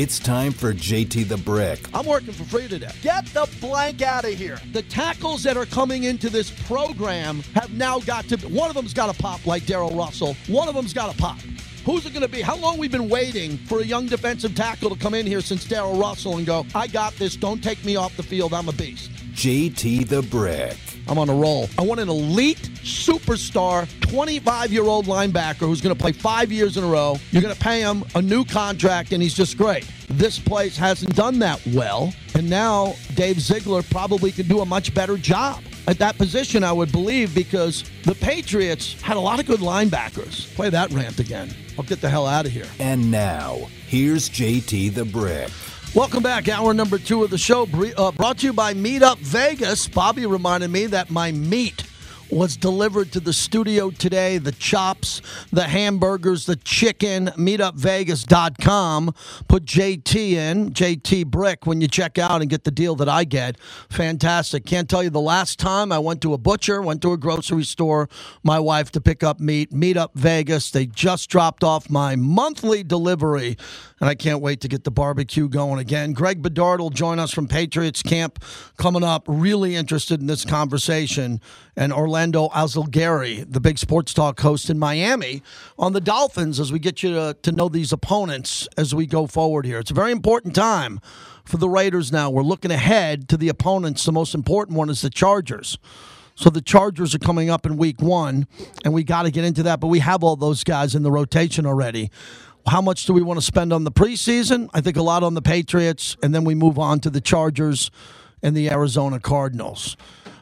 It's time for JT the Brick. I'm working for free today. Get the blank out of here. The tackles that are coming into this program have now got to. One of them's got to pop like Darrell Russell. One of them's got to pop. Who's it going to be? How long we've been waiting for a young defensive tackle to come in here since Darrell Russell and go, I got this. Don't take me off the field. I'm a beast. JT the Brick. I'm on a roll. I want an elite superstar 25 year old linebacker who's going to play five years in a row. You're going to pay him a new contract, and he's just great. This place hasn't done that well, and now Dave Ziegler probably could do a much better job at that position, I would believe, because the Patriots had a lot of good linebackers. Play that rant again. I'll get the hell out of here. And now, here's JT the Brick. Welcome back. Hour number two of the show, uh, brought to you by Meetup Vegas. Bobby reminded me that my meat was delivered to the studio today. The chops, the hamburgers, the chicken, meetupvegas.com. Put JT in, JT Brick, when you check out and get the deal that I get. Fantastic. Can't tell you the last time I went to a butcher, went to a grocery store, my wife to pick up meat. Meetup Vegas. They just dropped off my monthly delivery, and I can't wait to get the barbecue going again. Greg Bedard will join us from Patriots Camp coming up. Really interested in this conversation. And Orlando Orlando Alzugaray, the big sports talk host in Miami, on the Dolphins as we get you to, to know these opponents as we go forward here. It's a very important time for the Raiders now. We're looking ahead to the opponents. The most important one is the Chargers. So the Chargers are coming up in week one, and we got to get into that. But we have all those guys in the rotation already. How much do we want to spend on the preseason? I think a lot on the Patriots, and then we move on to the Chargers and the Arizona Cardinals.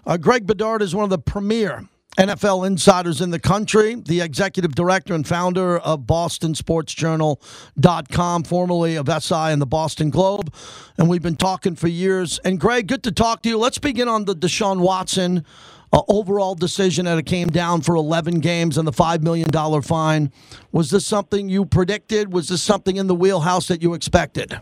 Uh, Greg Bedard is one of the premier NFL insiders in the country, the executive director and founder of BostonSportsJournal.com, formerly of SI and the Boston Globe. And we've been talking for years. And Greg, good to talk to you. Let's begin on the Deshaun Watson uh, overall decision that it came down for 11 games and the $5 million fine. Was this something you predicted? Was this something in the wheelhouse that you expected?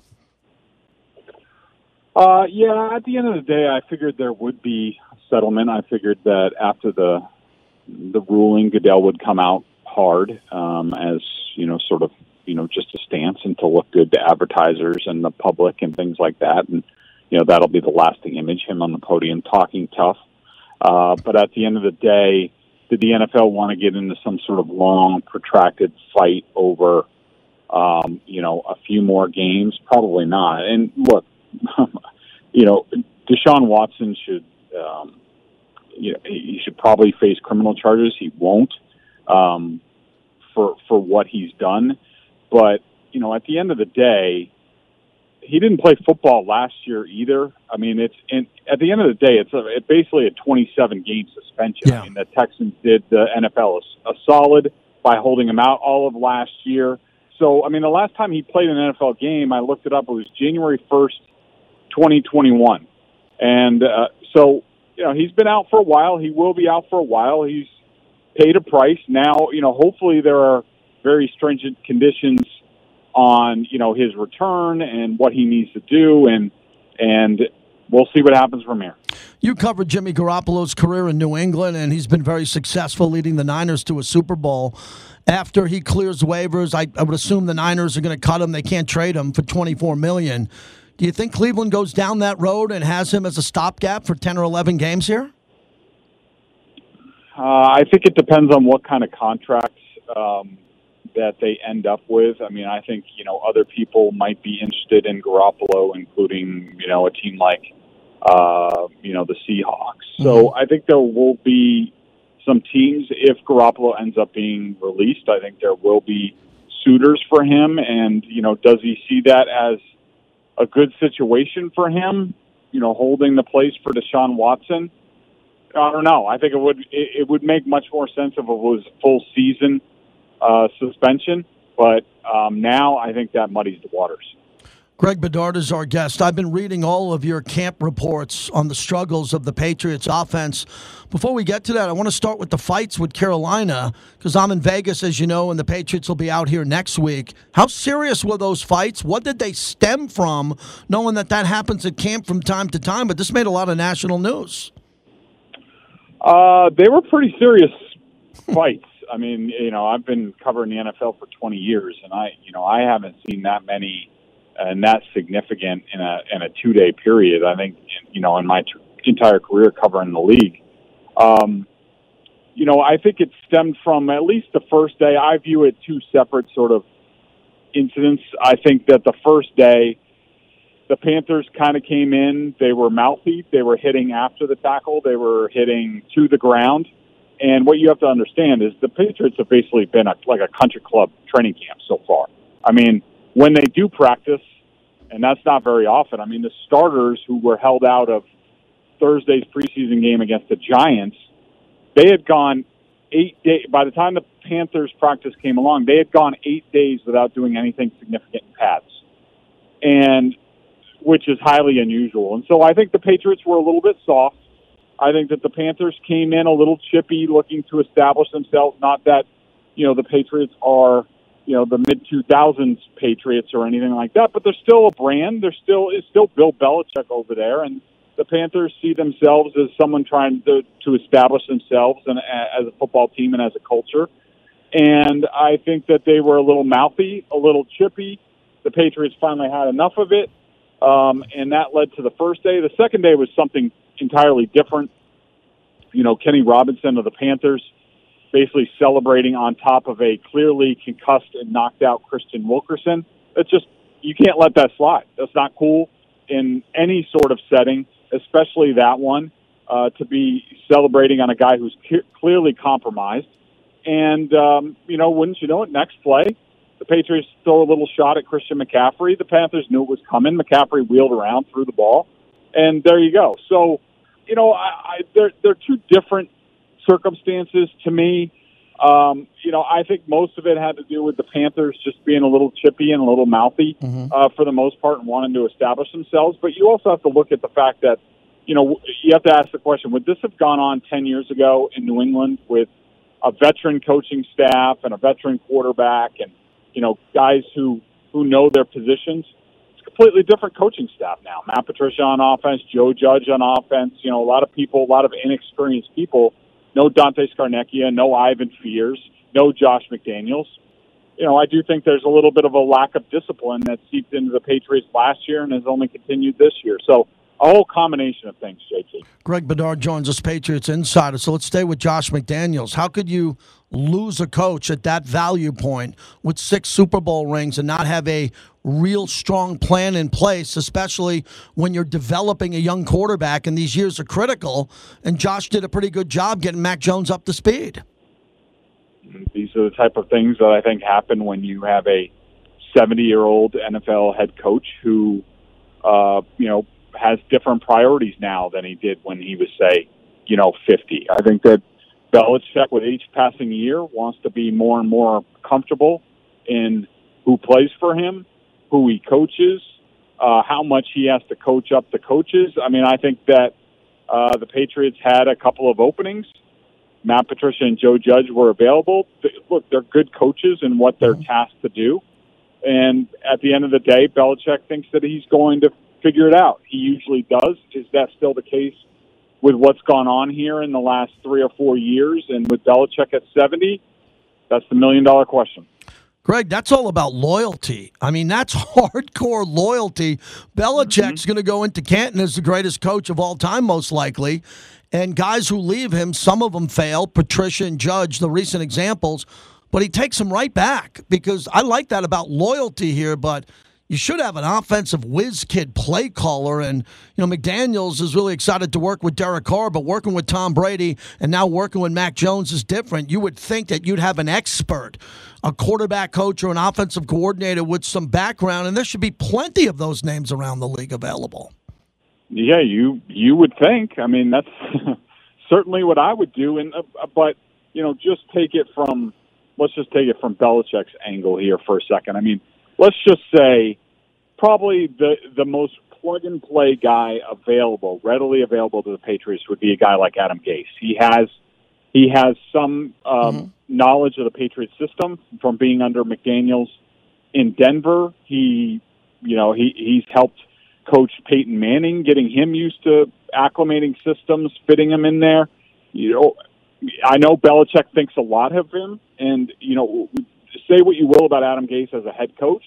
Uh, yeah, at the end of the day, I figured there would be settlement. I figured that after the the ruling, Goodell would come out hard um, as you know, sort of you know, just a stance and to look good to advertisers and the public and things like that. And you know, that'll be the lasting image him on the podium talking tough. Uh, but at the end of the day, did the NFL want to get into some sort of long, protracted fight over, um, you know, a few more games? Probably not. And look, you know, Deshaun Watson should um, you know, he should probably face criminal charges. He won't um, for for what he's done. But you know, at the end of the day, he didn't play football last year either. I mean, it's in, at the end of the day, it's, a, it's basically a 27 game suspension. Yeah. I mean, the Texans did the NFL a, a solid by holding him out all of last year. So, I mean, the last time he played an NFL game, I looked it up. It was January 1st, 2021, and uh, so you know, he's been out for a while. He will be out for a while. He's paid a price. Now, you know, hopefully there are very stringent conditions on, you know, his return and what he needs to do and and we'll see what happens from here. You covered Jimmy Garoppolo's career in New England, and he's been very successful leading the Niners to a Super Bowl. After he clears waivers, I, I would assume the Niners are going to cut him. They can't trade him for twenty four million. Do you think Cleveland goes down that road and has him as a stopgap for 10 or 11 games here? Uh, I think it depends on what kind of contracts um, that they end up with. I mean, I think, you know, other people might be interested in Garoppolo, including, you know, a team like, uh, you know, the Seahawks. Mm-hmm. So I think there will be some teams, if Garoppolo ends up being released, I think there will be suitors for him. And, you know, does he see that as – a good situation for him, you know, holding the place for Deshaun Watson. I don't know. I think it would it, would make much more sense if it was full season uh, suspension, but um, now I think that muddies the waters. Greg Bedard is our guest. I've been reading all of your camp reports on the struggles of the Patriots offense. Before we get to that, I want to start with the fights with Carolina because I'm in Vegas, as you know, and the Patriots will be out here next week. How serious were those fights? What did they stem from, knowing that that happens at camp from time to time? But this made a lot of national news. Uh, they were pretty serious fights. I mean, you know, I've been covering the NFL for 20 years, and I, you know, I haven't seen that many and that's significant in a in a two day period. I think you know in my t- entire career covering the league. Um, you know, I think it stemmed from at least the first day. I view it two separate sort of incidents. I think that the first day, the Panthers kind of came in. They were mouthy. They were hitting after the tackle. They were hitting to the ground. And what you have to understand is the Patriots have basically been a, like a country club training camp so far. I mean, when they do practice, and that's not very often. I mean, the starters who were held out of Thursday's preseason game against the Giants they had gone eight days. By the time the Panthers practice came along, they had gone eight days without doing anything significant in pads, and which is highly unusual. And so I think the Patriots were a little bit soft. I think that the Panthers came in a little chippy, looking to establish themselves. Not that you know the Patriots are you know the mid 2000s Patriots or anything like that, but they're still a brand. They're still it's still Bill Belichick over there, and the Panthers see themselves as someone trying to, to establish themselves and as a football team and as a culture. And I think that they were a little mouthy, a little chippy. The Patriots finally had enough of it, um, and that led to the first day. The second day was something entirely different. You know, Kenny Robinson of the Panthers basically celebrating on top of a clearly concussed and knocked out Kristian Wilkerson. It's just you can't let that slide. That's not cool in any sort of setting especially that one, uh, to be celebrating on a guy who's clearly compromised. And, um, you know, wouldn't you know it, next play, the Patriots throw a little shot at Christian McCaffrey. The Panthers knew it was coming. McCaffrey wheeled around, threw the ball, and there you go. So, you know, I, I, they're, they're two different circumstances to me. Um, you know, I think most of it had to do with the Panthers just being a little chippy and a little mouthy mm-hmm. uh, for the most part and wanting to establish themselves. But you also have to look at the fact that, you know, you have to ask the question: Would this have gone on ten years ago in New England with a veteran coaching staff and a veteran quarterback and you know guys who who know their positions? It's a completely different coaching staff now. Matt Patricia on offense, Joe Judge on offense. You know, a lot of people, a lot of inexperienced people no Dante Scarnecchia, no Ivan Fears, no Josh McDaniels. You know, I do think there's a little bit of a lack of discipline that seeped into the Patriots last year and has only continued this year. So a whole combination of things, JT. Greg Bedard joins us, Patriots insider. So let's stay with Josh McDaniels. How could you lose a coach at that value point with six Super Bowl rings and not have a real strong plan in place, especially when you're developing a young quarterback and these years are critical? And Josh did a pretty good job getting Mac Jones up to speed. These are the type of things that I think happen when you have a 70 year old NFL head coach who, uh, you know, has different priorities now than he did when he was, say, you know, 50. I think that Belichick, with each passing year, wants to be more and more comfortable in who plays for him, who he coaches, uh, how much he has to coach up the coaches. I mean, I think that uh, the Patriots had a couple of openings. Matt Patricia and Joe Judge were available. Look, they're good coaches in what they're tasked to do. And at the end of the day, Belichick thinks that he's going to figure it out. He usually does. Is that still the case with what's gone on here in the last three or four years? And with Belichick at 70, that's the million dollar question. Greg, that's all about loyalty. I mean, that's hardcore loyalty. Belichick's mm-hmm. going to go into Canton as the greatest coach of all time, most likely. And guys who leave him, some of them fail. Patricia and Judge, the recent examples, but he takes them right back because I like that about loyalty here. But you should have an offensive whiz kid play caller. And, you know, McDaniels is really excited to work with Derek Carr, but working with Tom Brady and now working with Mac Jones is different. You would think that you'd have an expert, a quarterback coach or an offensive coordinator with some background, and there should be plenty of those names around the league available. Yeah, you you would think. I mean, that's certainly what I would do. And uh, but you know, just take it from let's just take it from Belichick's angle here for a second. I mean, let's just say probably the the most plug and play guy available, readily available to the Patriots would be a guy like Adam Gase. He has he has some um, mm-hmm. knowledge of the Patriots system from being under McDaniels in Denver. He you know he he's helped coach Peyton Manning, getting him used to acclimating systems, fitting him in there. You know, I know Belichick thinks a lot of him, and you know say what you will about Adam Gase as a head coach,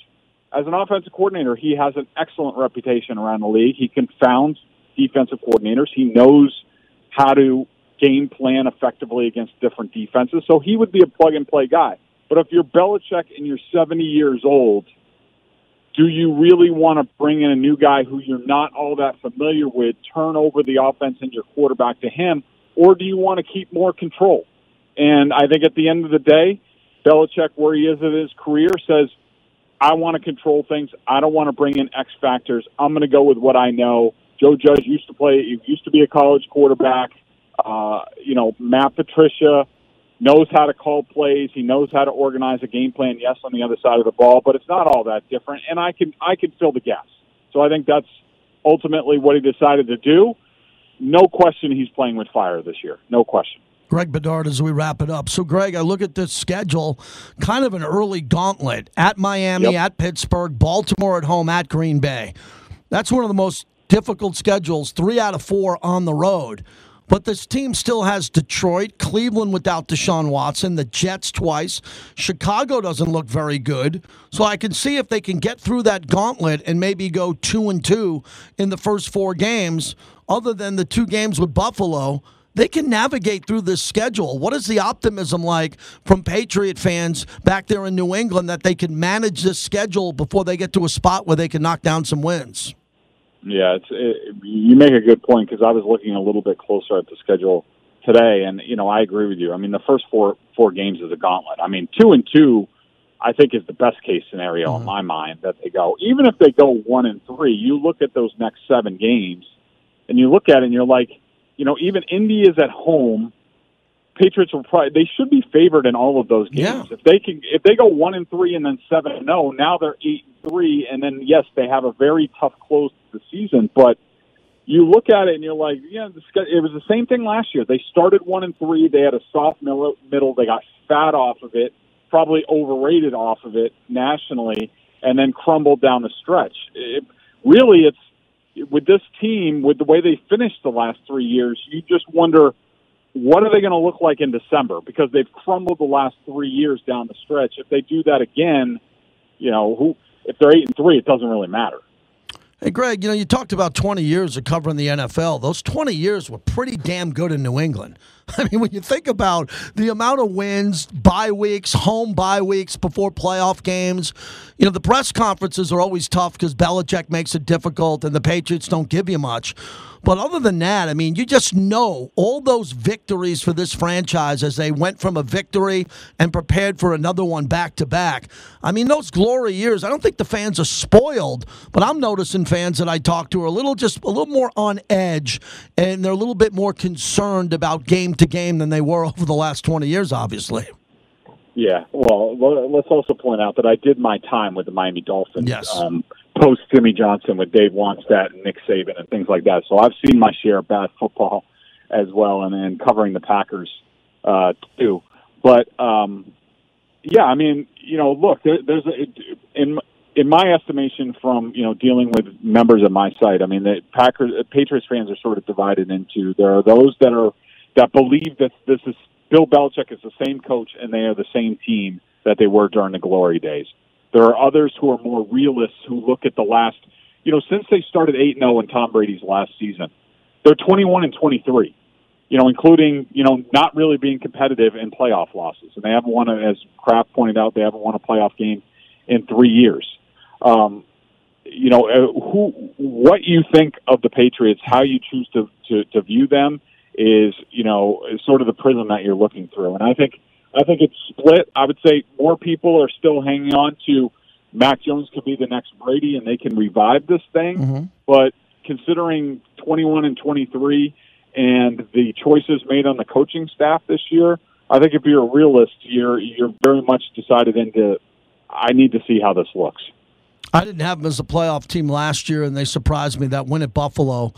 as an offensive coordinator, he has an excellent reputation around the league. He confounds defensive coordinators. He knows how to game plan effectively against different defenses. So he would be a plug and play guy. But if you're Belichick and you're 70 years old, do you really want to bring in a new guy who you're not all that familiar with, turn over the offense and your quarterback to him, or do you want to keep more control? And I think at the end of the day, Belichick, where he is in his career, says, I want to control things. I don't want to bring in X factors. I'm going to go with what I know. Joe Judge used to play, he used to be a college quarterback. Uh, you know, Matt Patricia knows how to call plays. He knows how to organize a game plan. Yes, on the other side of the ball, but it's not all that different. And I can I can fill the gaps. So I think that's ultimately what he decided to do. No question, he's playing with fire this year. No question. Greg Bedard, as we wrap it up. So, Greg, I look at this schedule, kind of an early gauntlet at Miami, yep. at Pittsburgh, Baltimore at home, at Green Bay. That's one of the most difficult schedules, three out of four on the road. But this team still has Detroit, Cleveland without Deshaun Watson, the Jets twice. Chicago doesn't look very good. So I can see if they can get through that gauntlet and maybe go two and two in the first four games, other than the two games with Buffalo they can navigate through this schedule. What is the optimism like from Patriot fans back there in New England that they can manage this schedule before they get to a spot where they can knock down some wins? Yeah, it's it, you make a good point because I was looking a little bit closer at the schedule today, and you know I agree with you. I mean, the first four four games is a gauntlet. I mean, two and two, I think is the best case scenario mm-hmm. in my mind that they go. Even if they go one and three, you look at those next seven games, and you look at it and you're like, you know, even Indy is at home. Patriots will probably they should be favored in all of those games. Yeah. If they can if they go one and three and then seven and zero, now they're eight and three, and then yes, they have a very tough close to the season. But you look at it and you're like, yeah, it was the same thing last year. They started one and three. They had a soft middle. They got fat off of it, probably overrated off of it nationally, and then crumbled down the stretch. It, really, it's with this team, with the way they finished the last three years, you just wonder what are they going to look like in December because they've crumbled the last three years down the stretch. If they do that again, you know, who if they're eight and three, it doesn't really matter. Hey, Greg, you know, you talked about 20 years of covering the NFL. Those 20 years were pretty damn good in New England. I mean, when you think about the amount of wins, bye weeks, home bye weeks before playoff games, you know, the press conferences are always tough because Belichick makes it difficult and the Patriots don't give you much. But other than that, I mean, you just know all those victories for this franchise as they went from a victory and prepared for another one back to back. I mean, those glory years, I don't think the fans are spoiled, but I'm noticing fans that I talk to are a little just a little more on edge and they're a little bit more concerned about game to game than they were over the last 20 years, obviously. Yeah, well, let's also point out that I did my time with the Miami Dolphins. Yes. Um, post Jimmy Johnson with Dave Wannstedt and Nick Saban and things like that. So I've seen my share of bad football as well, and then covering the Packers uh, too. But um, yeah, I mean, you know, look, there, there's a, in in my estimation, from you know dealing with members of my site, I mean, the Packers, Patriots fans are sort of divided into there are those that are that believe that this is Bill Belichick is the same coach and they are the same team that they were during the glory days. There are others who are more realists who look at the last, you know, since they started 8 0 in Tom Brady's last season, they're 21 and 23, you know, including, you know, not really being competitive in playoff losses. And they haven't won, a, as Kraft pointed out, they haven't won a playoff game in three years. Um, you know, uh, who, what you think of the Patriots, how you choose to, to, to view them is, you know, is sort of the prism that you're looking through. And I think I think it's split. I would say more people are still hanging on to Mac Jones could be the next Brady and they can revive this thing. Mm-hmm. But considering 21 and 23 and the choices made on the coaching staff this year, I think if you're a realist, you're you're very much decided into. I need to see how this looks. I didn't have them as a playoff team last year, and they surprised me that win at Buffalo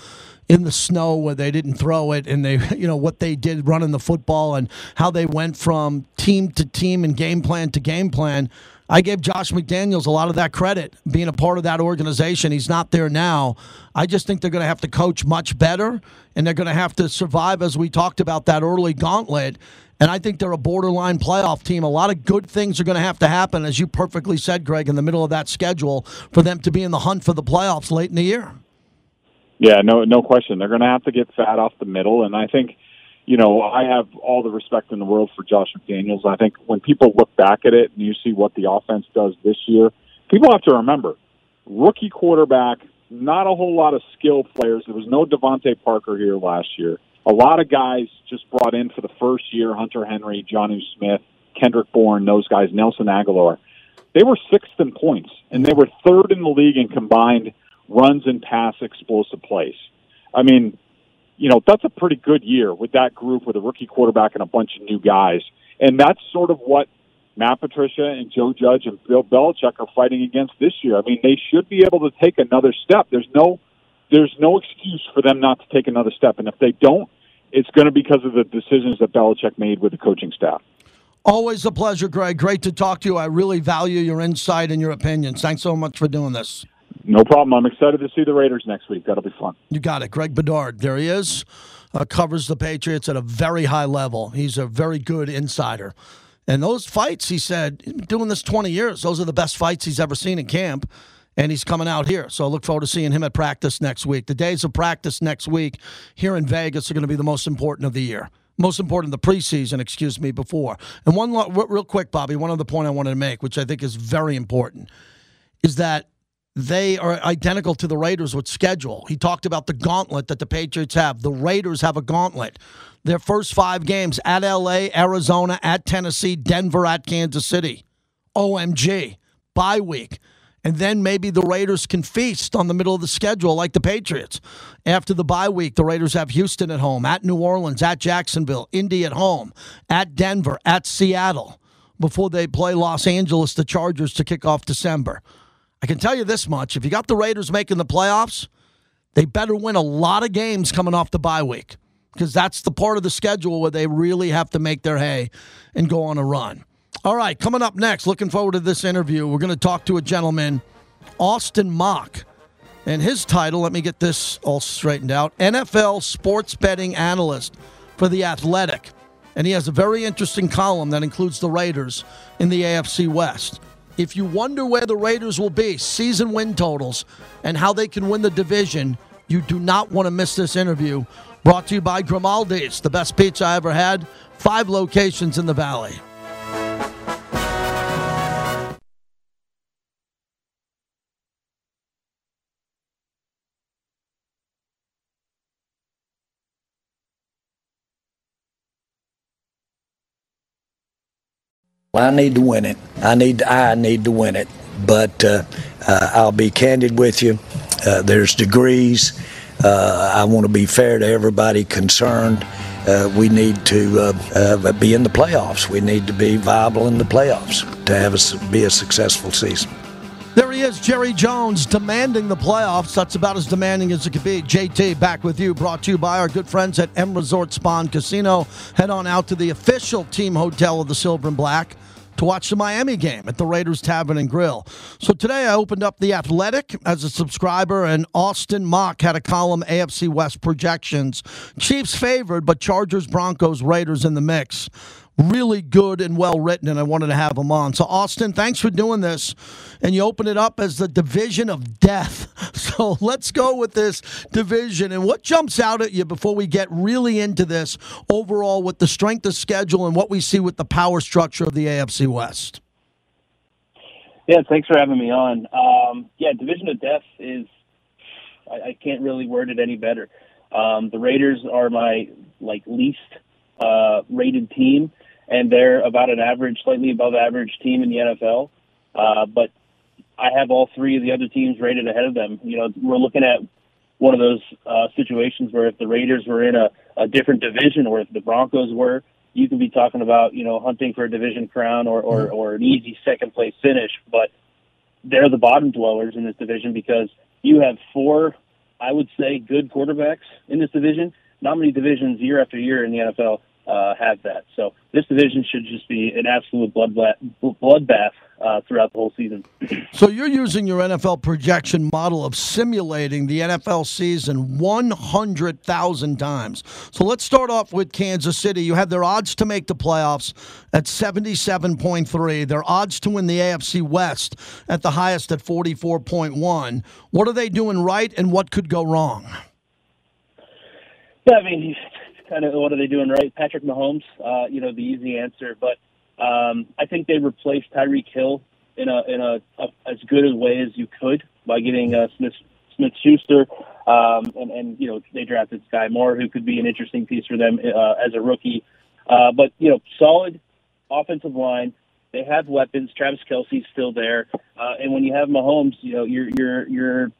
in the snow where they didn't throw it and they you know what they did running the football and how they went from team to team and game plan to game plan I gave Josh McDaniels a lot of that credit being a part of that organization. He's not there now. I just think they're going to have to coach much better and they're going to have to survive, as we talked about, that early gauntlet. And I think they're a borderline playoff team. A lot of good things are going to have to happen, as you perfectly said, Greg, in the middle of that schedule for them to be in the hunt for the playoffs late in the year. Yeah, no, no question. They're going to have to get fat off the middle, and I think, you know, I have all the respect in the world for Josh McDaniels. I think when people look back at it and you see what the offense does this year, people have to remember rookie quarterback, not a whole lot of skill players. There was no DeVante Parker here last year. A lot of guys just brought in for the first year: Hunter Henry, Jonnu Smith, Kendrick Bourne, those guys, Nelson Agholor. They were sixth in points, and they were third in the league in combined runs and pass explosive plays. I mean, you know, that's a pretty good year with that group with a rookie quarterback and a bunch of new guys. And that's sort of what Matt Patricia and Joe Judge and Bill Belichick are fighting against this year. I mean, they should be able to take another step. There's no there's no excuse for them not to take another step. And if they don't, it's going to be because of the decisions that Belichick made with the coaching staff. Always a pleasure, Greg. Great to talk to you. I really value your insight and your opinions. Thanks so much for doing this. No problem. I'm excited to see the Raiders next week. That'll be fun. You got it. Greg Bedard. There he is. Uh, covers the Patriots at a very high level. He's a very good insider. And those fights, he said, doing this 20 years, those are the best fights he's ever seen in camp. And he's coming out here. So I look forward to seeing him at practice next week. The days of practice next week here in Vegas are going to be the most important of the year. Most important the preseason, excuse me, before. And one real quick, Bobby, one other point I wanted to make, which I think is very important, is that they are identical to the Raiders with schedule. He talked about the gauntlet that the Patriots have. The Raiders have a gauntlet. Their first five games at LA, Arizona, at Tennessee, Denver, at Kansas City. OMG. Bye week. And then maybe the Raiders can feast on the middle of the schedule like the Patriots. After the bye week, the Raiders have Houston at home, at New Orleans, at Jacksonville, Indy at home, at Denver, at Seattle, before they play Los Angeles, the Chargers, to kick off December. I can tell you this much if you got the Raiders making the playoffs, they better win a lot of games coming off the bye week because that's the part of the schedule where they really have to make their hay and go on a run. All right, coming up next, looking forward to this interview. We're going to talk to a gentleman, Austin Mock. And his title, let me get this all straightened out NFL sports betting analyst for The Athletic. And he has a very interesting column that includes the Raiders in the AFC West. If you wonder where the Raiders will be, season win totals, and how they can win the division, you do not want to miss this interview. Brought to you by Grimaldi's, the best pizza I ever had, five locations in the valley. I need to win it. I need I need to win it. But uh, uh, I'll be candid with you. Uh, there's degrees. Uh, I want to be fair to everybody concerned. Uh, we need to uh, be in the playoffs. We need to be viable in the playoffs to have a, be a successful season. There he is, Jerry Jones, demanding the playoffs. That's about as demanding as it could be. JT, back with you, brought to you by our good friends at M Resort Spa Casino. Head on out to the official team hotel of the Silver and Black to watch the Miami game at the Raiders Tavern and Grill. So today I opened up The Athletic as a subscriber, and Austin Mock had a column AFC West projections. Chiefs favored, but Chargers, Broncos, Raiders in the mix really good and well written, and I wanted to have him on. So, Austin, thanks for doing this. And you open it up as the division of death. So, let's go with this division. And what jumps out at you before we get really into this overall with the strength of schedule and what we see with the power structure of the AFC West? Yeah, thanks for having me on. Um, yeah, division of death is, I, I can't really word it any better. Um, the Raiders are my like least uh, rated team and they're about an average, slightly above average team in the NFL. Uh, but I have all three of the other teams rated ahead of them. You know, we're looking at one of those uh, situations where if the Raiders were in a, a different division or if the Broncos were, you could be talking about you know hunting for a division crown or or, mm-hmm. or an easy second place finish. But they're the bottom dwellers in this division because you have four, I would say, good quarterbacks in this division. Not many divisions year after year in the NFL uh, have that. So this division should just be an absolute bloodbath, bloodbath uh, throughout the whole season. So you're using your NFL projection model of simulating the NFL season 100,000 times. So let's start off with Kansas City. You have their odds to make the playoffs at 77.3, their odds to win the AFC West at the highest at 44.1. What are they doing right and what could go wrong? Yeah, I mean, kind of what are they doing right? Patrick Mahomes, uh, you know, the easy answer, but um, I think they replaced Tyreek Hill in a in a, a as good a way as you could by getting uh, Smith Smith Schuster, um, and and you know they drafted Skyy Moore, who could be an interesting piece for them uh, as a rookie. Uh, but you know, solid offensive line. They have weapons. Travis Kelce's still there, uh, and when you have Mahomes, you know you're you're you're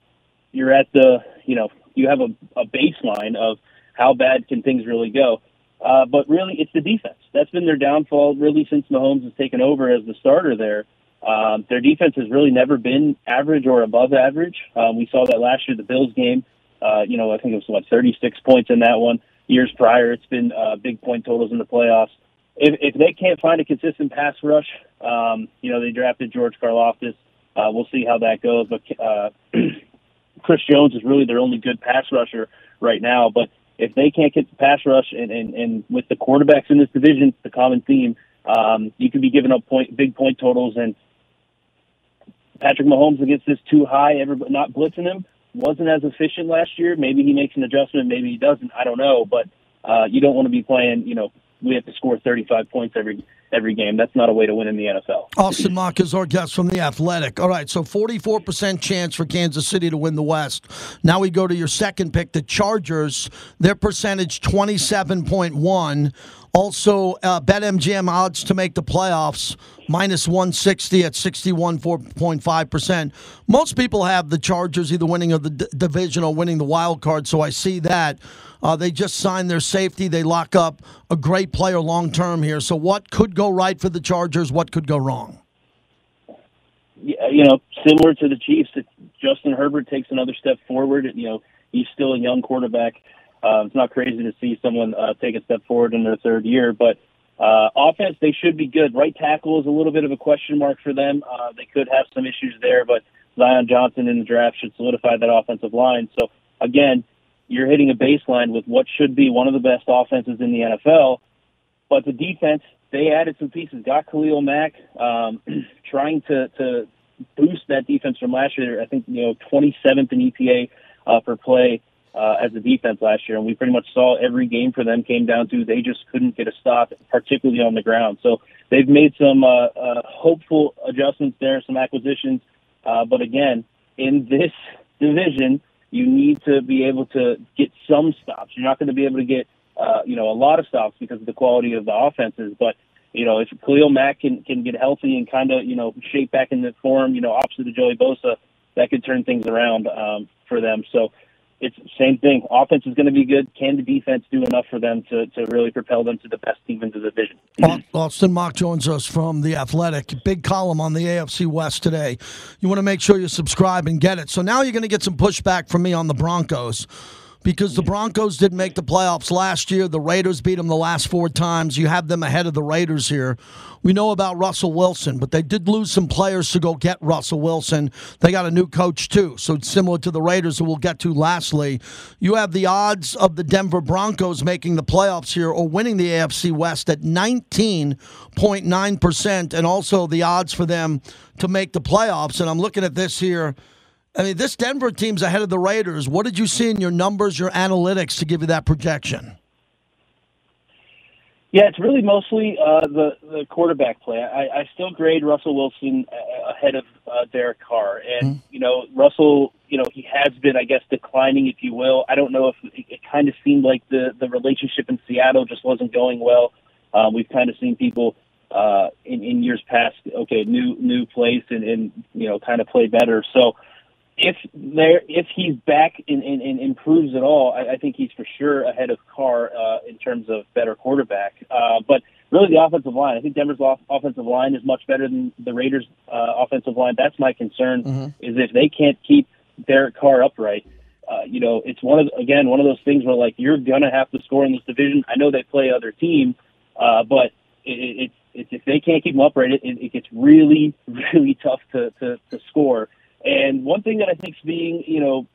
you're at the you know you have a, a baseline of how bad can things really go. Uh, but really, it's the defense. That's been their downfall really since Mahomes has taken over as the starter there. Um, their defense has really never been average or above average. Um, we saw that last year, the Bills game. Uh, you know, I think it was what 36 points in that one. Years prior, it's been uh, big point totals in the playoffs. If, if they can't find a consistent pass rush, um, you know, they drafted George Karlaftis. Uh, we'll see how that goes. But uh, Chris Jones is really their only good pass rusher right now. But if they can't get the pass rush and, and, and with the quarterbacks in this division, the common theme, um, you could be giving up point big point totals and Patrick Mahomes against this too high, everybody not blitzing him wasn't as efficient last year. Maybe he makes an adjustment, maybe he doesn't. I don't know, but uh, you don't want to be playing. You know, we have to score 35 points every every game. That's not a way to win in the NFL. Austin Mock is our guest from the Athletic. All right, so 44% chance for Kansas City to win the West. Now we go to your second pick, the Chargers. Their percentage 27.1. Also, uh, BetMGM odds to make the playoffs minus 160 at 61.5%. Most people have the Chargers either winning of the d- division or winning the wild card, so I see that. Uh, they just signed their safety. They lock up a great player long term here. So, what could go right for the Chargers? What could go wrong? You know, similar to the Chiefs, Justin Herbert takes another step forward, you know, he's still a young quarterback. Uh, it's not crazy to see someone uh, take a step forward in their third year, but uh, offense, they should be good. Right tackle is a little bit of a question mark for them. Uh, they could have some issues there, but Zion Johnson in the draft should solidify that offensive line. So, again, you're hitting a baseline with what should be one of the best offenses in the NFL. But the defense, they added some pieces. Got Khalil Mack, um, trying to, to boost that defense from last year. I think you know 27th in EPA uh, per play uh, as a defense last year, and we pretty much saw every game for them came down to they just couldn't get a stop, particularly on the ground. So they've made some uh, uh, hopeful adjustments there, some acquisitions, uh, but again, in this division, you need to be able to get some stops. You're not going to be able to get uh, you know a lot of stops because of the quality of the offenses, but you know if Khalil Mack can can get healthy and kind of you know shape back into form, you know opposite of Joey Bosa, that could turn things around um, for them. So it's the same thing. Offense is going to be good. Can the defense do enough for them to, to really propel them to the best team in the division? Austin Mock joins us from The Athletic. Big column on the AFC West today. You want to make sure you subscribe and get it. So now you're going to get some pushback from me on the Broncos because the Broncos didn't make the playoffs last year. The Raiders beat them the last four times. You have them ahead of the Raiders here. We know about Russell Wilson, but they did lose some players to go get Russell Wilson. They got a new coach, too. So it's similar to the Raiders, who we'll get to lastly. You have the odds of the Denver Broncos making the playoffs here or winning the AFC West at 19.9%, and also the odds for them to make the playoffs. And I'm looking at this here. I mean, this Denver team's ahead of the Raiders. What did you see in your numbers, your analytics to give you that projection? Yeah, it's really mostly uh, the the quarterback play. I, I still grade Russell Wilson uh, ahead of uh, Derek Carr, and mm-hmm. you know Russell, you know he has been, I guess, declining, if you will. I don't know if it, it kind of seemed like the the relationship in Seattle just wasn't going well. Um, we've kind of seen people uh, in, in years past, okay, new new place, and, and you know kind of play better. So if there if he's back and, and, and improves at all, I, I think he's for sure ahead of Carr uh, in terms of better quarterback. Uh, but really, the offensive line. I think Denver's offensive line is much better than the Raiders' uh, offensive line. That's my concern. Mm-hmm. Is if they can't keep Derek Carr upright, uh, you know, it's one of again one of those things where like you're gonna have to score in this division. I know they play other teams, uh, but it, it, it's if they can't keep them upright, it, it gets really really tough to, to to score. And one thing that I think is being you know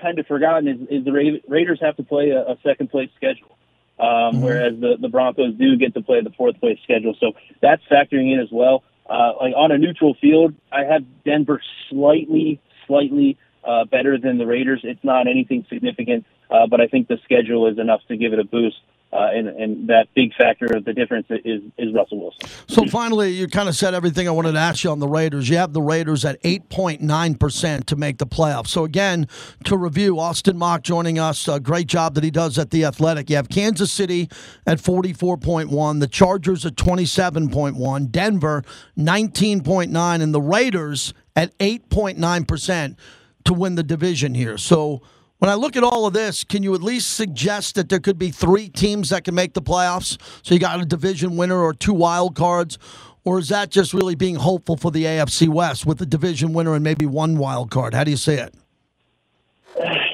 kind of forgotten is, is the Ra- Raiders have to play a, a second place schedule. Um, mm-hmm. Whereas the, the Broncos do get to play the fourth place schedule, so that's factoring in as well. Uh, like on a neutral field, I have Denver slightly, slightly uh, better than the Raiders. It's not anything significant, uh, but I think the schedule is enough to give it a boost. Uh, and, and that big factor of the difference is, is Russell Wilson. So finally, you kind of said everything I wanted to ask you on the Raiders. You have the Raiders at 8.9% to make the playoffs. So again, to review, Austin Mock joining us. A great job that he does at the Athletic. You have Kansas City at 44.1, the Chargers at 27.1, Denver 19.9, and the Raiders at 8.9% to win the division here. So when I look at all of this, can you at least suggest that there could be three teams that can make the playoffs? So you got a division winner or two wild cards? Or is that just really being hopeful for the AFC West with the division winner and maybe one wild card? How do you see it?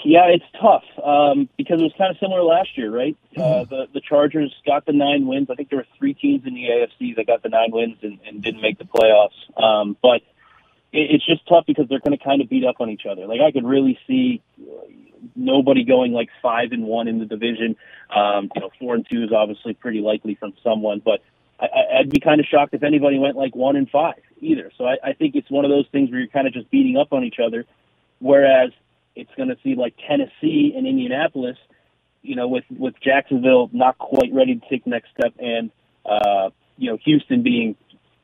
Yeah, it's tough um, because it was kind of similar last year, right? Uh, mm-hmm. the the Chargers got the nine wins. I think there were three teams in the AFC that got the nine wins and, and didn't make the playoffs. Um, but it's just tough because they're going to kind of beat up on each other. Like I could really see nobody going like five and one in the division. Um, you know, four and two is obviously pretty likely from someone, but I, I'd be kind of shocked if anybody went like one and five either. So I, I think it's one of those things where you're kind of just beating up on each other, whereas it's going to see like Tennessee and Indianapolis, you know, with with Jacksonville not quite ready to take the next step, and uh, you know Houston being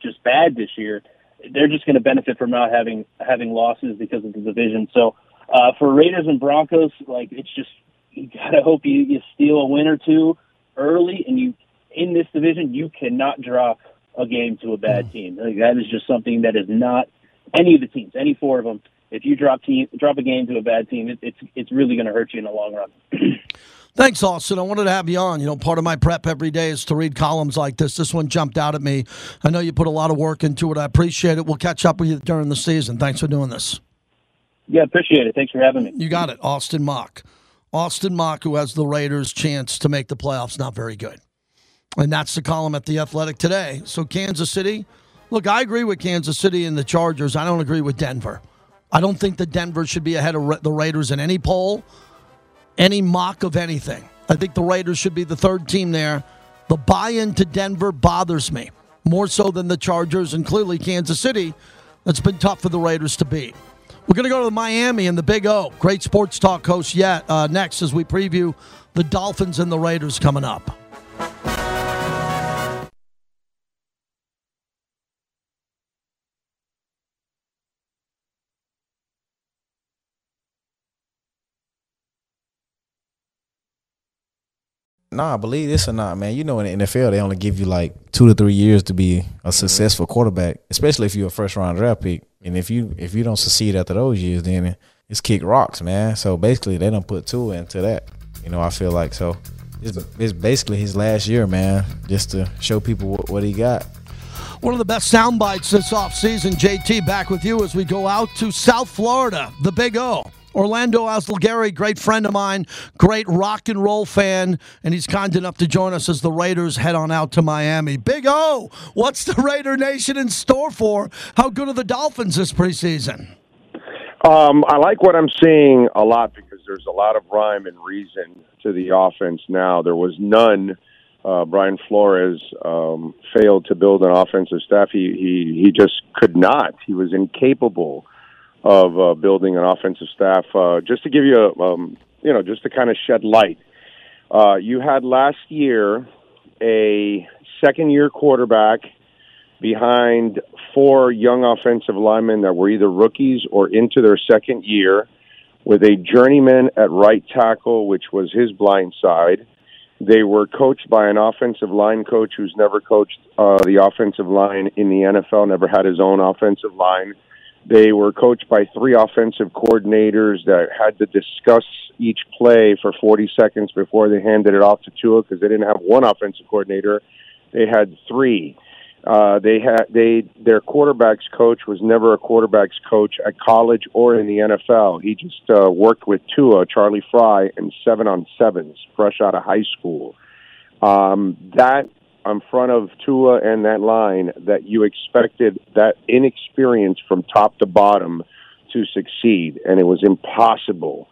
just bad this year, they're just going to benefit from not having having losses because of the division. So uh, for Raiders and Broncos, like it's just you gotta hope you, you steal a win or two early, and you in this division you cannot drop a game to a bad mm. team. Like, that is just something that is not any of the teams, any four of them. If you drop team drop a game to a bad team, it, it's it's really going to hurt you in the long run. Thanks, Austin. I wanted to have you on. You know, part of my prep every day is to read columns like this. This one jumped out at me. I know you put a lot of work into it. I appreciate it. We'll catch up with you during the season. Thanks for doing this. Yeah, appreciate it. Thanks for having me. You got it. Austin Mock. Austin Mock, who has the Raiders' chance to make the playoffs, not very good. And that's the column at The Athletic today. So, Kansas City, look, I agree with Kansas City and the Chargers. I don't agree with Denver. I don't think that Denver should be ahead of the Raiders in any poll, any mock of anything. I think the Raiders should be the third team there. The buy in to Denver bothers me more so than the Chargers and clearly Kansas City. That's been tough for the Raiders to beat. We're going to go to Miami and the Big O. Great sports talk host yet uh, next as we preview the Dolphins and the Raiders coming up. Nah, I believe this or not, man. You know, in the NFL, they only give you like two to three years to be a mm-hmm. successful quarterback, especially if you're a first round draft pick. And if you if you don't succeed after those years, then it's kick rocks, man. So basically, they don't put two into that. You know, I feel like so. It's, it's basically his last year, man, just to show people what, what he got. One of the best sound bites this offseason, JT, back with you as we go out to South Florida, the Big O. Orlando Alzugaray, great friend of mine, great rock and roll fan, and he's kind enough to join us as the Raiders head on out to Miami. Big O, what's the Raider Nation in store for? How good are the Dolphins this preseason? Um, I like what I'm seeing a lot because there's a lot of rhyme and reason to the offense now. There was none. Uh, Brian Flores um, failed to build an offensive staff. He he he just could not. He was incapable of uh, building an offensive staff. Uh, just to give you a, um, you know, just to kind of shed light, uh, you had last year a second year quarterback behind four young offensive linemen that were either rookies or into their second year, with a journeyman at right tackle, which was his blind side. They were coached by an offensive line coach who's never coached uh, the offensive line in the NFL, never had his own offensive line. They were coached by three offensive coordinators that had to discuss each play for 40 seconds before they handed it off to Tua because they didn't have one offensive coordinator. They had three. Uh, they had they their quarterbacks coach was never a quarterbacks coach at college or in the NFL. He just uh, worked with Tua, Charlie Frye, and seven on sevens, fresh out of high school. Um, that in front of Tua and that line, that you expected that inexperience from top to bottom to succeed, and it was impossible.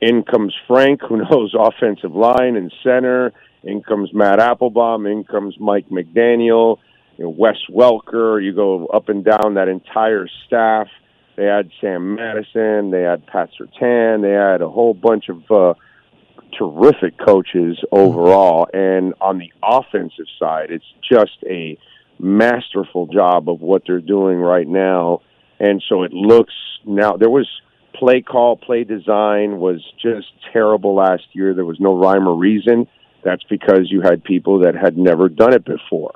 In comes Frank, who knows offensive line and center. In comes Matt Applebaum. In comes Mike McDaniel you know, Wes Welker. You go up and down that entire staff. They had Sam Madison. They had Pat Surtain. They had a whole bunch of uh, terrific coaches overall. And on the offensive side, it's just a masterful job of what they're doing right now. And so it looks now there was play call, play design was just terrible last year. There was no rhyme or reason. That's because you had people that had never done it before.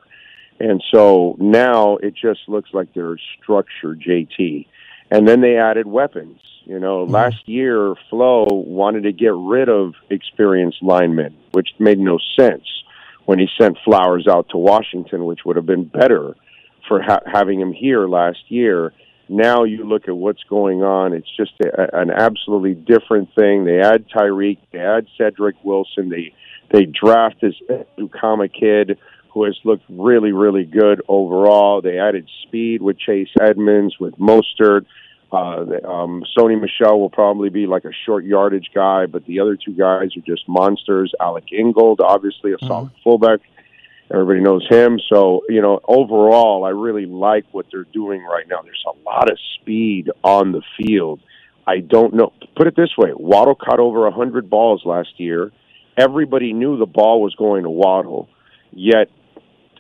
And so now it just looks like they're structured JT. And then they added weapons. You know, mm-hmm. last year Flo wanted to get rid of experienced linemen, which made no sense when he sent Flowers out to Washington, which would have been better for ha- having him here last year. Now you look at what's going on; it's just a, an absolutely different thing. They add Tyreek, they add Cedric Wilson, they they draft this Ezukanma kid who has looked really, really good overall. They added speed with Chase Edmonds, with Mostert. Uh, um, Sony Michel will probably be like a short yardage guy, but the other two guys are just monsters. Alec Ingold, obviously a solid mm-hmm. fullback. Everybody knows him. So, you know, overall, I really like what they're doing right now. There's a lot of speed on the field. I don't know. Put it this way Waddle caught over 100 balls last year. Everybody knew the ball was going to Waddle, yet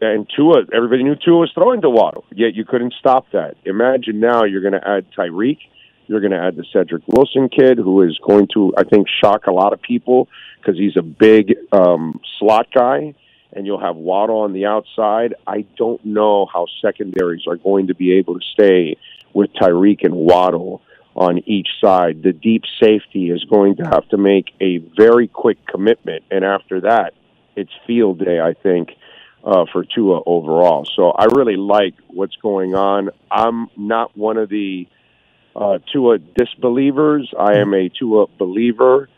and Tua, everybody knew Tua was throwing to Waddle, yet you couldn't stop that. Imagine now you're going to add Tyreek, you're going to add the Cedric Wilson kid, who is going to, I think, shock a lot of people because he's a big um, slot guy, and you'll have Waddle on the outside. I don't know how secondaries are going to be able to stay with Tyreek and Waddle on each side. The deep safety is going to have to make a very quick commitment, and after that, it's field day, I think uh, for Tua overall. So I really like what's going on. I'm not one of the uh, Tua disbelievers. I am a Tua believer.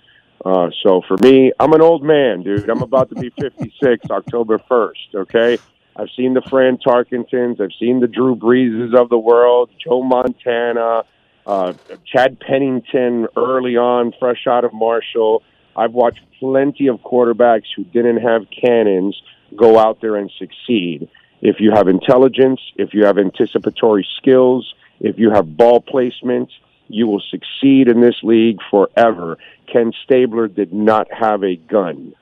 Uh, so for me, I'm an old man, dude. I'm about to be 56 October 1st. Okay. I've seen the Fran Tarkentons. I've seen the Drew Breeses of the world, Joe Montana, uh, Chad Pennington early on, fresh out of Marshall. I've watched plenty of quarterbacks who didn't have cannons go out there and succeed. If you have intelligence, if you have anticipatory skills, if you have ball placement, you will succeed in this league forever. Ken Stabler did not have a gun,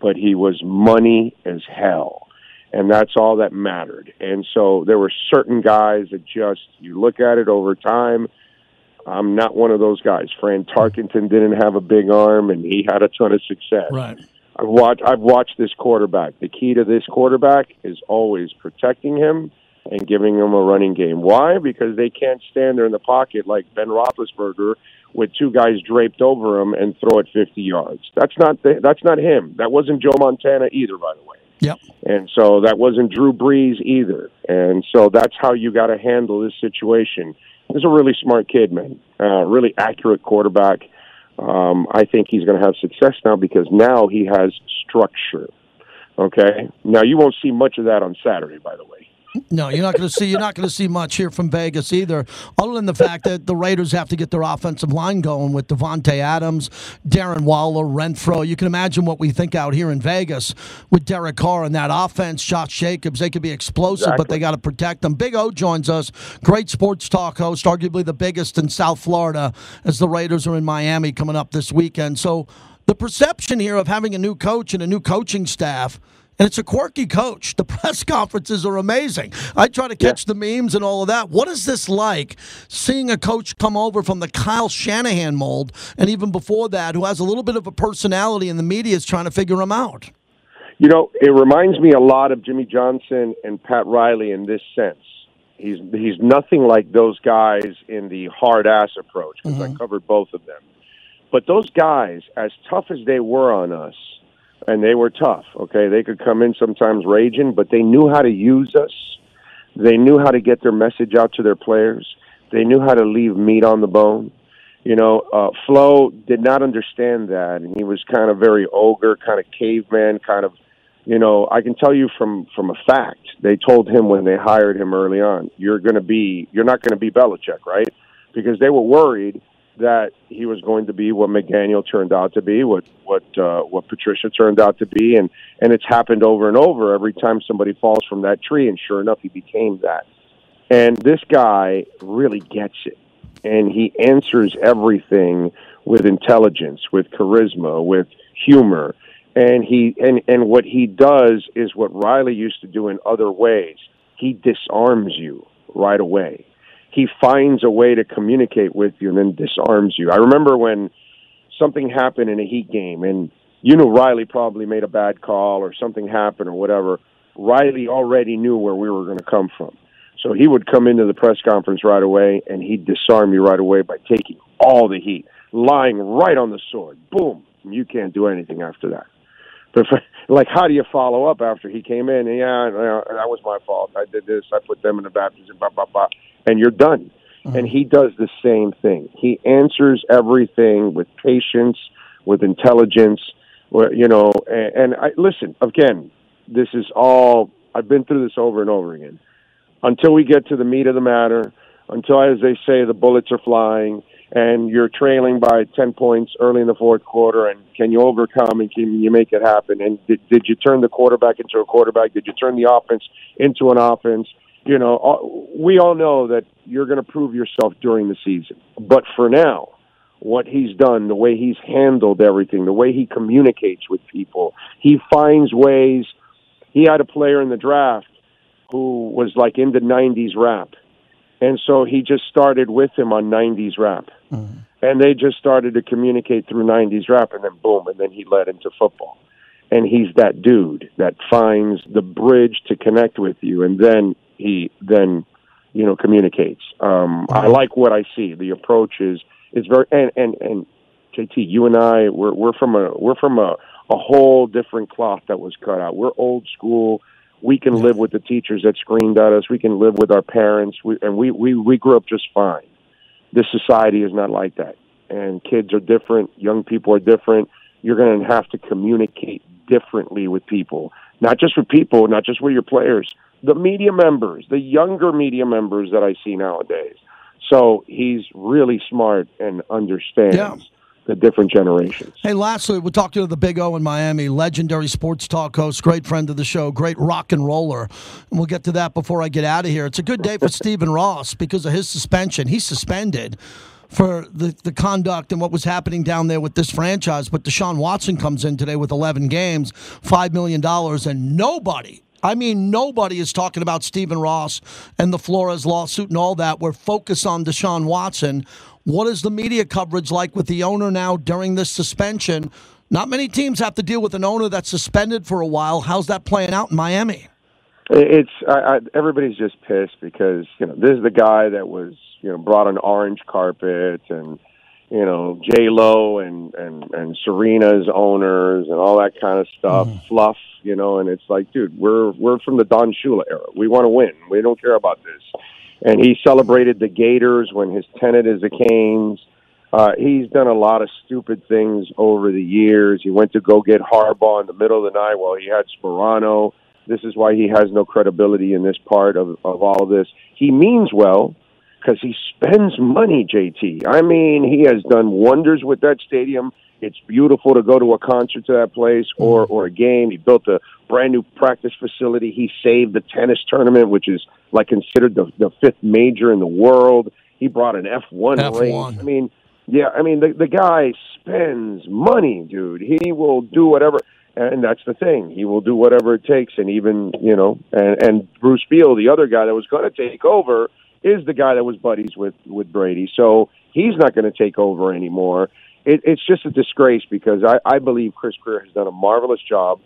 but he was money as hell. And that's all that mattered. And so there were certain guys that just, you look at it over time. I'm not one of those guys. Fran Tarkenton didn't have a big arm, and he had a ton of success. Right. I've watched I've watched this quarterback. The key to this quarterback is always protecting him and giving him a running game. Why? Because they can't stand there in the pocket like Ben Roethlisberger with two guys draped over him and throw it 50 yards. That's not the, that's not him. That wasn't Joe Montana either, by the way. Yep. And so that wasn't Drew Brees either. And so that's how you got to handle this situation. He's a really smart kid, man. Uh, really accurate quarterback um, I think he's going to have success now because now he has structure. Okay. Now you won't see much of that on Saturday, by the way. No, you're not going to see. You're not going to see much here from Vegas either, other than the fact that the Raiders have to get their offensive line going with Davante Adams, Darren Waller, Renfrow. You can imagine what we think out here in Vegas with Derek Carr and that offense. Josh Jacobs, they could be explosive, exactly. but they got to protect them. Big O joins us, great sports talk host, arguably the biggest in South Florida, as the Raiders are in Miami coming up this weekend. So the perception here of having a new coach and a new coaching staff and it's a quirky coach. The press conferences are amazing. I try to catch yeah. the memes and all of that. What is this like seeing a coach come over from the Kyle Shanahan mold and even before that, who has a little bit of a personality and the media is trying to figure him out? You know, it reminds me a lot of Jimmy Johnson and Pat Riley in this sense. He's he's nothing like those guys in the hard ass approach because mm-hmm. I covered both of them. But those guys, as tough as they were on us, and they were tough. Okay, they could come in sometimes raging, but they knew how to use us. They knew how to get their message out to their players. They knew how to leave meat on the bone. You know, uh, Flo did not understand that, and he was kind of very ogre, kind of caveman, kind of. You know, I can tell you from from a fact. They told him when they hired him early on, "You're going to be, you're not going to be Belichick, right?" Because they were worried that he was going to be what McDaniels turned out to be, what what uh, what Patricia turned out to be, and and it's happened over and over every time somebody falls from that tree, and sure enough, he became that. And this guy really gets it, and he answers everything with intelligence, with charisma, with humor, and he and and what he does is what Riley used to do in other ways. He disarms you right away he finds a way to communicate with you and then disarms you. I remember when something happened in a Heat game, and you know Riley probably made a bad call or something happened or whatever. Riley already knew where we were going to come from. So he would come into the press conference right away and he'd disarm you right away by taking all the heat, lying right on the sword. Boom. You can't do anything after that. Like, how do you follow up after he came in? Yeah, that was my fault. I did this. I put them in the baptism. Blah blah blah and you're done. Mm-hmm. And he does the same thing. He answers everything with patience, with intelligence. You know, and, and I listen again. This is all I've been through this over and over again. Until we get to the meat of the matter, until as they say, the bullets are flying, and you're trailing by ten points early in the fourth quarter, and can you overcome and can you make it happen? And did, did you turn the quarterback into a quarterback? Did you turn the offense into an offense? you know, uh, we all know that you're going to prove yourself during the season. But for now, what he's done, the way he's handled everything, the way he communicates with people, he finds ways. He had a player in the draft who was like in the 90s rap. And so he just started with him on 90s rap. Mm-hmm. And they just started to communicate through 90s rap, and then boom, and then he led into football. And he's that dude that finds the bridge to connect with you. And then he then you know communicates. Um, I like what I see. The approach is is very and and and JT, you and I we're we're from a we're from a a whole different cloth that was cut out. We're old school. We can live with the teachers that screamed at us. We can live with our parents, we, and we, we we grew up just fine. This society is not like that, and kids are different. Young people are different. You're going to have to communicate differently with people, not just with people, not just with your players, the media members, the younger media members that I see nowadays. So he's really smart and understands. Yeah the different generations. Hey, lastly, we'll talk to the Big O in Miami, legendary sports talk host, great friend of the show, great rock and roller. And we'll get to that before I get out of here. It's a good day for Stephen Ross because of his suspension. He's suspended for the, the conduct and what was happening down there with this franchise. But Deshaun Watson comes in today with 11 games, $5 million, and nobody I mean, nobody is talking about Stephen Ross and the Flores lawsuit and all that. We're focused on Deshaun Watson. What is the media coverage like with the owner now during this suspension? Not many teams have to deal with an owner that's suspended for a while. How's that playing out in Miami? It's I, I, everybody's just pissed because you know this is the guy that was you know brought an orange carpet and you know J Lo and and and Serena's owners and all that kind of stuff, mm. fluff, you know. And it's like, dude, we're we're from the Don Shula era. We want to win. We don't care about this. And he celebrated the Gators when his tenant is the Canes. Uh, he's done a lot of stupid things over the years. He went to go get Harbaugh in the middle of the night while he had Sparano. This is why he has no credibility in this part of, of all of this. He means well because he spends money, JT. I mean, he has done wonders with that stadium. It's beautiful to go to a concert to that place or, mm-hmm. or a game. He built a brand new practice facility. He saved the tennis tournament, which is like considered the, the fifth major in the world. He brought an F1, F1. race. I mean, yeah, I mean, the, the guy spends money, dude. He will do whatever. And that's the thing. He will do whatever it takes. And even, you know, and, and Bruce Beal, the other guy that was going to take over – is the guy that was buddies with with Brady. So he's not going to take over anymore. It, it's just a disgrace because I, I believe Chris Grier has done a marvelous job,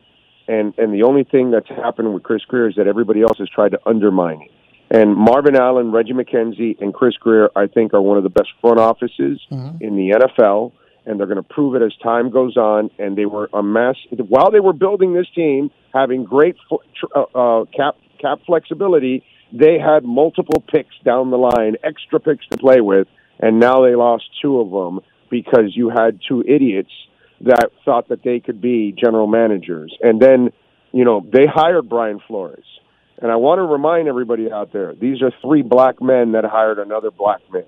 and and the only thing that's happened with Chris Grier is that everybody else has tried to undermine it. And Marvin Allen, Reggie McKenzie, and Chris Grier, I think, are one of the best front offices mm-hmm. in the NFL, and they're going to prove it as time goes on. And they were a mess while they were building this team, having great uh, uh, cap cap flexibility they had multiple picks down the line, extra picks to play with, and now they lost two of them because you had two idiots that thought that they could be general managers. And then, you know, they hired Brian Flores. And I want to remind everybody out there, these are three black men that hired another black man.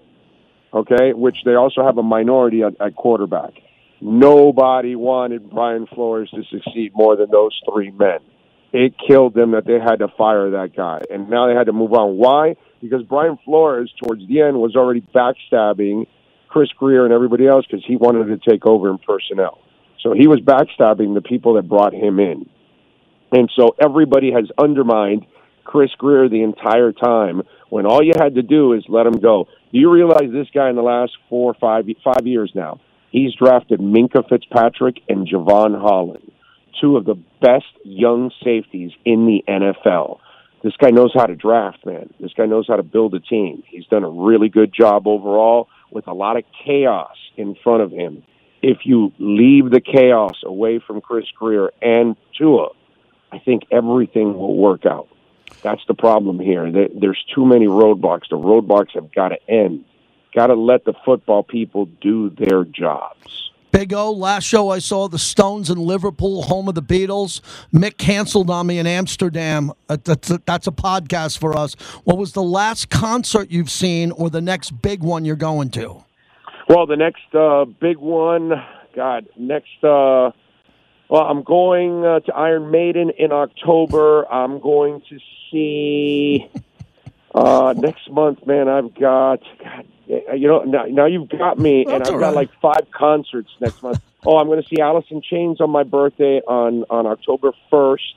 Okay, which they also have a minority at, at quarterback. Nobody wanted Brian Flores to succeed more than those three men. It killed them that they had to fire that guy, and now they had to move on. Why? Because Brian Flores, towards the end, was already backstabbing Chris Grier and everybody else because he wanted to take over in personnel. So he was backstabbing the people that brought him in, and so everybody has undermined Chris Grier the entire time. When all you had to do is let him go. Do you realize this guy in the last four, five, five years now? He's drafted Minkah Fitzpatrick and Jevon Holland, two of the best young safeties in the NFL. This guy knows how to draft, man. This guy knows how to build a team. He's done a really good job overall with a lot of chaos in front of him. If you leave the chaos away from Chris Grier and Tua, I think everything will work out. That's the problem here. There's too many roadblocks. The roadblocks have got to end. Got to let the football people do their jobs. Big O, last show I saw the Stones in Liverpool, home of the Beatles. Mick canceled on me in Amsterdam. Uh, that's a, that's a podcast for us. What was the last concert you've seen or the next big one you're going to? Well, the next uh, big one, God, next uh, well, I'm going uh, to Iron Maiden in October. I'm going to see uh, next month. Man, I've got, God, you know, now, now you've got me, and I've got right. like five concerts next month. oh, I'm going to see Alice in Chains on my birthday on on October first.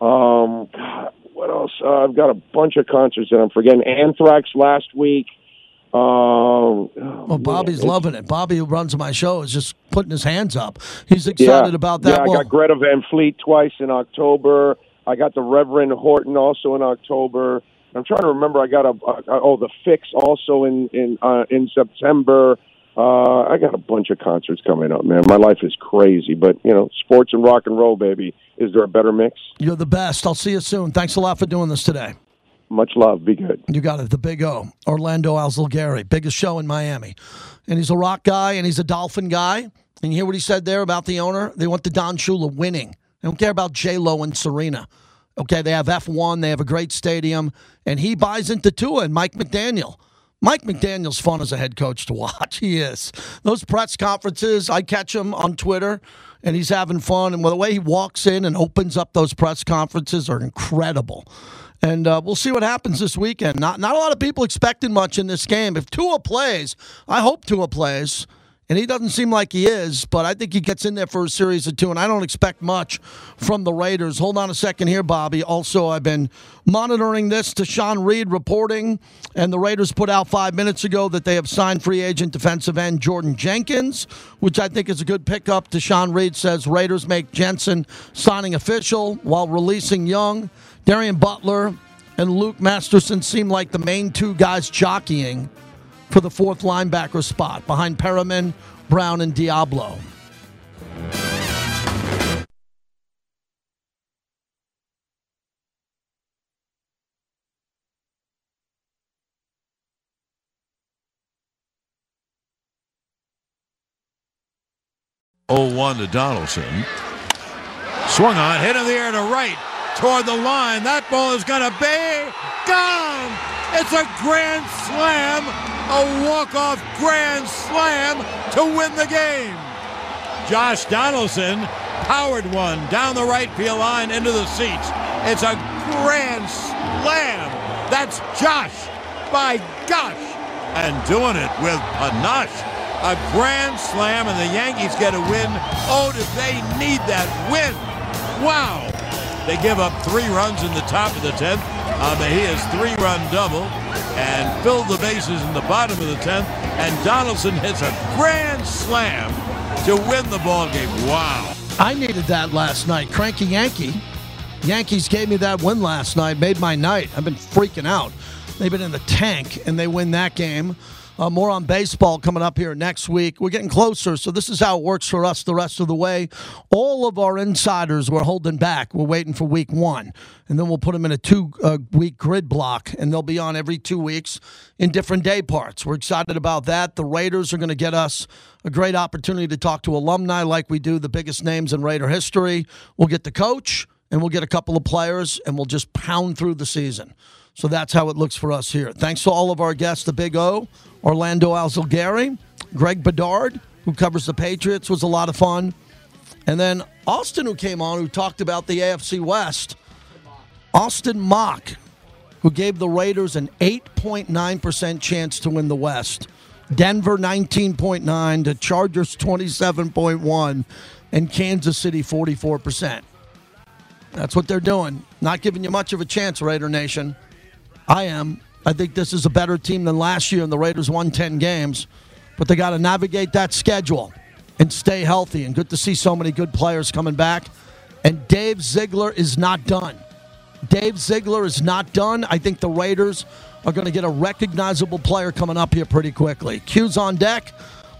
Um, God, what else? Uh, I've got a bunch of concerts that I'm forgetting. Anthrax last week. Um, oh, well, Bobby's man, loving it. Bobby, who runs my show, is just putting his hands up. He's excited yeah, about that. Yeah, I well, got Greta Van Fleet twice in October. I got the Reverend Horton also in October. I'm trying to remember. I got a, a oh the Fix also in in uh, in September. Uh, I got a bunch of concerts coming up, man. My life is crazy, but you know, sports and rock and roll, baby. Is there a better mix? You're the best. I'll see you soon. Thanks a lot for doing this today. Much love. Be good. You got it. The Big O, Orlando Alzugaray, biggest show in Miami. And he's a rock guy and he's a Dolphin guy. And you hear what he said there about the owner? They want the Don Shula winning. They don't care about J Lo and Serena. Okay, they have F1, they have a great stadium, and he buys into Tua and Mike McDaniel. Mike McDaniel's fun as a head coach to watch. He is. Those press conferences, I catch him on Twitter, and he's having fun. And the way he walks in and opens up those press conferences are incredible. And uh, we'll see what happens this weekend. Not not a lot of people expecting much in this game. If Tua plays, I hope Tua plays, and he doesn't seem like he is. But I think he gets in there for a series of two, and I don't expect much from the Raiders. Hold on a second here, Bobby. Also, I've been monitoring this Sean Reed reporting, and the Raiders put out five minutes ago that they have signed free agent defensive end Jordan Jenkins, which I think is a good pickup. Sean Reed says Raiders make Jenkins signing official while releasing Young. Darien Butler and Luke Masterson seem like the main two guys jockeying for the fourth linebacker spot behind Perryman, Brown, and Deablo. Oh one to Donaldson. Swung on, hit in the air to right toward the line. That ball is going to be gone. It's a grand slam, a walk-off grand slam to win the game. Josh Donaldson powered one down the right field line into the seats. It's a grand slam. That's Josh, by gosh, and doing it with a panache. A grand slam, and the Yankees get a win. Oh, do they need that win? Wow. They give up three runs in the top of the 10th Um, on Mejia's three-run double and filled the bases in the bottom of the 10th. And Donaldson hits a grand slam to win the ball game. Wow. I needed that last night. Cranky Yankee. Yankees gave me that win last night, made my night. I've been freaking out. They've been in the tank, and they win that game. Uh, more on baseball coming up here next week. We're getting closer, so this is how it works for us the rest of the way. All of our insiders we're holding back. We're waiting for week one, and then we'll put them in a two uh, week grid block, and they'll be on every two weeks in different day parts. We're excited about that. The Raiders are going to get us a great opportunity to talk to alumni like we do the biggest names in Raider history. We'll get the coach, and we'll get a couple of players, and we'll just pound through the season. So that's how it looks for us here. Thanks to all of our guests, the Big O, Orlando Alzugaray, Greg Bedard, who covers the Patriots, was a lot of fun. And then Austin, who came on, who talked about the AFC West. Austin Mock, who gave the Raiders an 8.9% chance to win the West. Denver 19.9, the Chargers 27.1, and Kansas City 44%. That's what they're doing. Not giving you much of a chance, Raider Nation. I am. I think this is a better team than last year, and the Raiders won 10 games. But they got to navigate that schedule and stay healthy. And good to see so many good players coming back. And Dave Ziegler is not done. Dave Ziegler is not done. I think the Raiders are going to get a recognizable player coming up here pretty quickly. Q's on deck.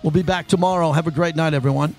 We'll be back tomorrow. Have a great night, everyone.